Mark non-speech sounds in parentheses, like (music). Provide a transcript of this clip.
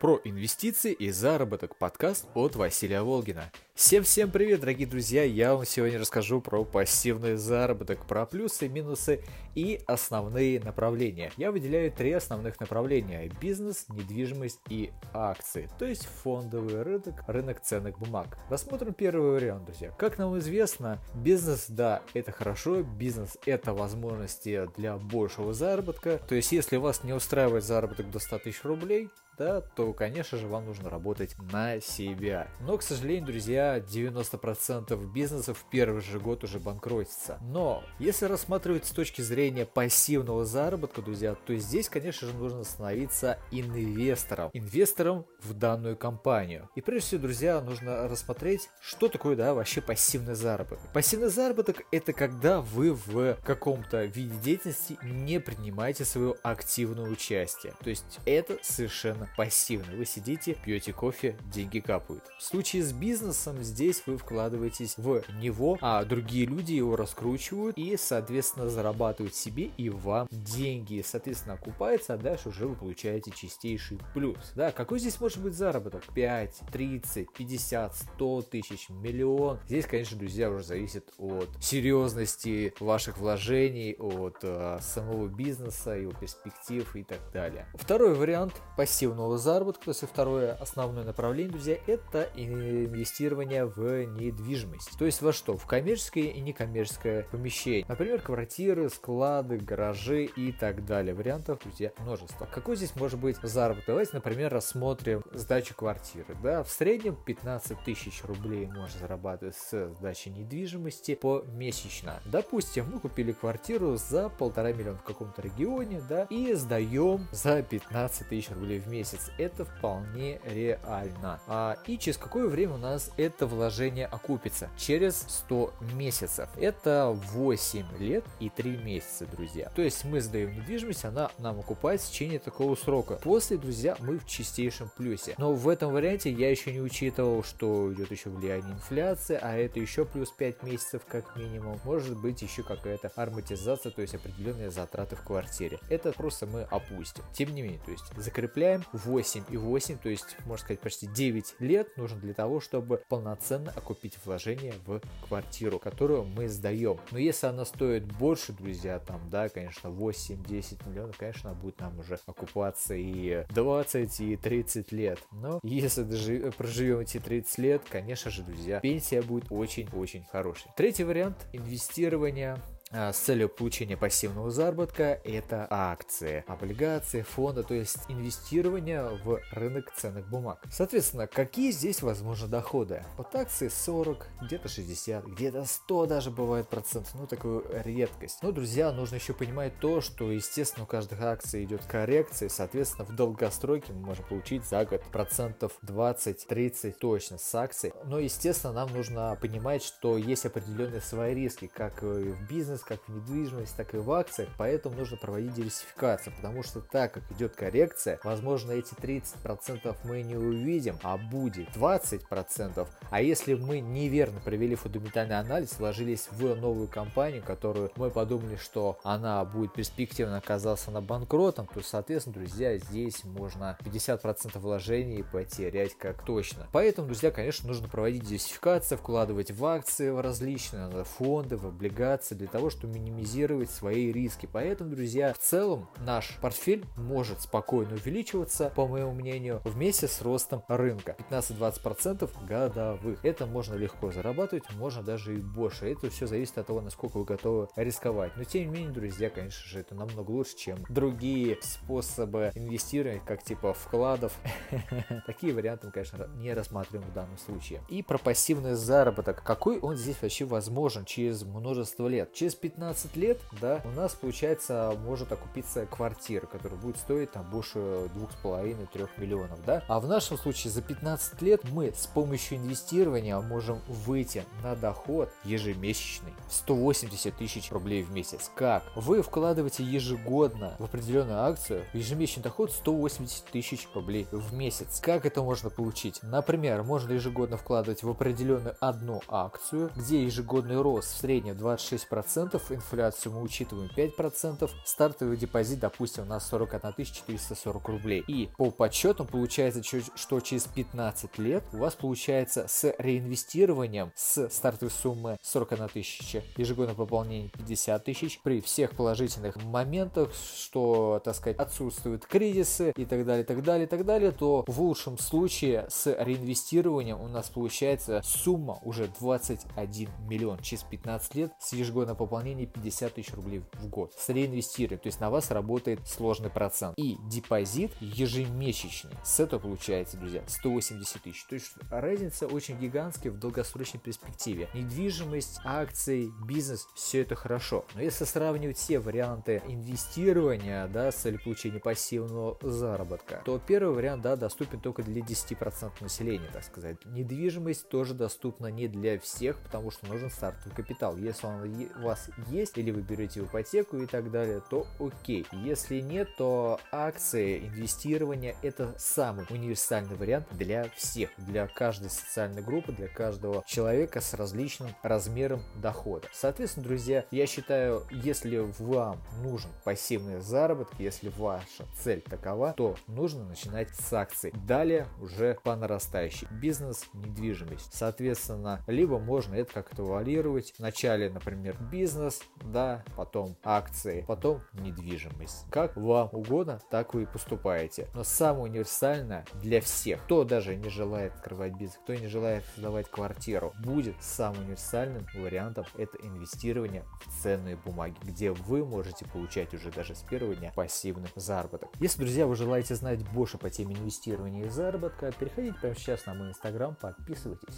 Про инвестиции и заработок подкаст от Василия Волгина. Всем-всем привет, дорогие друзья! Я вам сегодня расскажу про пассивный заработок, про плюсы, минусы и основные направления. Я выделяю три основных направления – бизнес, недвижимость и акции, то есть фондовый рынок, рынок ценных бумаг. Рассмотрим первый вариант, друзья. Как нам известно, бизнес, да, это хорошо, бизнес – это возможности для большего заработка, то есть если вас не устраивает заработок до 100 тысяч рублей, да, то, конечно же, вам нужно работать на себя. Но, к сожалению, друзья, 90% бизнесов в первый же год уже банкротится. Но, если рассматривать с точки зрения пассивного заработка, друзья, то здесь, конечно же, нужно становиться инвестором. Инвестором в данную компанию. И прежде всего, друзья, нужно рассмотреть, что такое, да, вообще пассивный заработок. Пассивный заработок – это когда вы в каком-то виде деятельности не принимаете свое активное участие. То есть, это совершенно пассивный. Вы сидите, пьете кофе, деньги капают. В случае с бизнесом здесь вы вкладываетесь в него, а другие люди его раскручивают и, соответственно, зарабатывают себе и вам деньги. Соответственно, окупается, а дальше уже вы получаете чистейший плюс. Да, какой здесь может быть заработок? 5, 30, 50, 100 тысяч, миллион. Здесь, конечно, друзья, уже зависит от серьезности ваших вложений, от э, самого бизнеса, его перспектив и так далее. Второй вариант пассивного заработка. То есть второе основное направление, друзья, это инвестирование в недвижимость. То есть во что? В коммерческое и некоммерческое помещение. Например, квартиры, склады, гаражи и так далее. Вариантов, друзья, множество. Какой здесь может быть заработок? Давайте, например, рассмотрим сдачу квартиры. Да, в среднем 15 тысяч рублей можно зарабатывать с сдачи недвижимости помесячно. Допустим, мы купили квартиру за полтора миллиона в каком-то регионе, да, и сдаем за 15 тысяч рублей в месяц. Это вполне реально. А, и через какое время у нас это вложение окупится? Через 100 месяцев. Это 8 лет и 3 месяца, друзья. То есть мы сдаем недвижимость, она нам окупается в течение такого срока. После, друзья, мы в чистейшем плюсе. Но в этом варианте я еще не учитывал, что идет еще влияние инфляции, а это еще плюс 5 месяцев как минимум. Может быть еще какая-то арматизация, то есть определенные затраты в квартире. Это просто мы опустим. Тем не менее, то есть закрепляем 8 и 8, то есть, можно сказать, почти 9 лет нужно для того, чтобы полноценно окупить вложение в квартиру, которую мы сдаем. Но если она стоит больше, друзья, там, да, конечно, 8-10 миллионов, конечно, будет нам уже окупаться и 20, и 30 лет. Но если даже проживем эти 30 лет, конечно же, друзья, пенсия будет очень-очень хорошей. Третий вариант инвестирования с целью получения пассивного заработка это акции, облигации, фонды, то есть инвестирование в рынок ценных бумаг. Соответственно, какие здесь возможны доходы? От акции 40, где-то 60, где-то 100 даже бывает процентов, ну такую редкость. Но, друзья, нужно еще понимать то, что, естественно, у каждой акции идет коррекция, соответственно, в долгосроке мы можем получить за год процентов 20-30 точно с акций. Но, естественно, нам нужно понимать, что есть определенные свои риски, как в бизнесе, бизнес, как в недвижимость, так и в акциях, поэтому нужно проводить диверсификацию, потому что так как идет коррекция, возможно эти 30% мы не увидим, а будет 20%, а если мы неверно провели фундаментальный анализ, вложились в новую компанию, которую мы подумали, что она будет перспективно оказаться на банкротом, то, соответственно, друзья, здесь можно 50% вложений потерять как точно. Поэтому, друзья, конечно, нужно проводить диверсификацию, вкладывать в акции в различные фонды, в облигации для того, чтобы минимизировать свои риски. Поэтому, друзья, в целом наш портфель может спокойно увеличиваться, по моему мнению, вместе с ростом рынка. 15-20% годовых. Это можно легко зарабатывать, можно даже и больше. Это все зависит от того, насколько вы готовы рисковать. Но тем не менее, друзья, конечно же, это намного лучше, чем другие способы инвестирования, как типа вкладов. (laughs) Такие варианты конечно, не рассматриваем в данном случае. И про пассивный заработок. Какой он здесь вообще возможен через множество лет? Через 15 лет, да, у нас, получается, может окупиться квартира, которая будет стоить там больше 2,5-3 миллионов, да. А в нашем случае за 15 лет мы с помощью инвестирования можем выйти на доход ежемесячный 180 тысяч рублей в месяц. Как? Вы вкладываете ежегодно в определенную акцию, ежемесячный доход 180 тысяч рублей в месяц. Как это можно получить? Например, можно ежегодно вкладывать в определенную одну акцию, где ежегодный рост в среднем 26%, 5%, инфляцию мы учитываем 5%, стартовый депозит, допустим, у нас 41 440 рублей. И по подсчетам получается, что через 15 лет у вас получается с реинвестированием с стартовой суммы 41 тысяча, ежегодное пополнение 50 тысяч, при всех положительных моментах, что, так сказать, отсутствуют кризисы и так далее, так далее, так далее, то в лучшем случае с реинвестированием у нас получается сумма уже 21 миллион через 15 лет с ежегодным пополнением 50 тысяч рублей в год. С реинвестированием, то есть на вас работает сложный процент. И депозит ежемесячный. С этого получается, друзья, 180 тысяч. То есть разница очень гигантская в долгосрочной перспективе. Недвижимость, акции, бизнес, все это хорошо. Но если сравнивать все варианты инвестирования, да, с целью получения пассивного заработка, то первый вариант, да, доступен только для 10% населения, так сказать. Недвижимость тоже доступна не для всех, потому что нужен стартовый капитал. Если он у вас есть, или вы берете ипотеку и так далее, то окей. Если нет, то акции, инвестирование это самый универсальный вариант для всех, для каждой социальной группы, для каждого человека с различным размером дохода. Соответственно, друзья, я считаю, если вам нужен пассивный заработок, если ваша цель такова, то нужно начинать с акций. Далее уже по нарастающей. Бизнес, недвижимость. Соответственно, либо можно это как-то валировать. Вначале, например, бизнес, да, потом акции, потом недвижимость. Как вам угодно, так вы и поступаете. Но самое универсальное для всех, кто даже не желает открывать бизнес, кто не желает создавать квартиру, будет самым универсальным вариантом это инвестирование в ценные бумаги, где вы можете получать уже даже с первого дня пассивный заработок. Если, друзья, вы желаете знать больше по теме инвестирования и заработка, переходите прямо сейчас на мой инстаграм, подписывайтесь.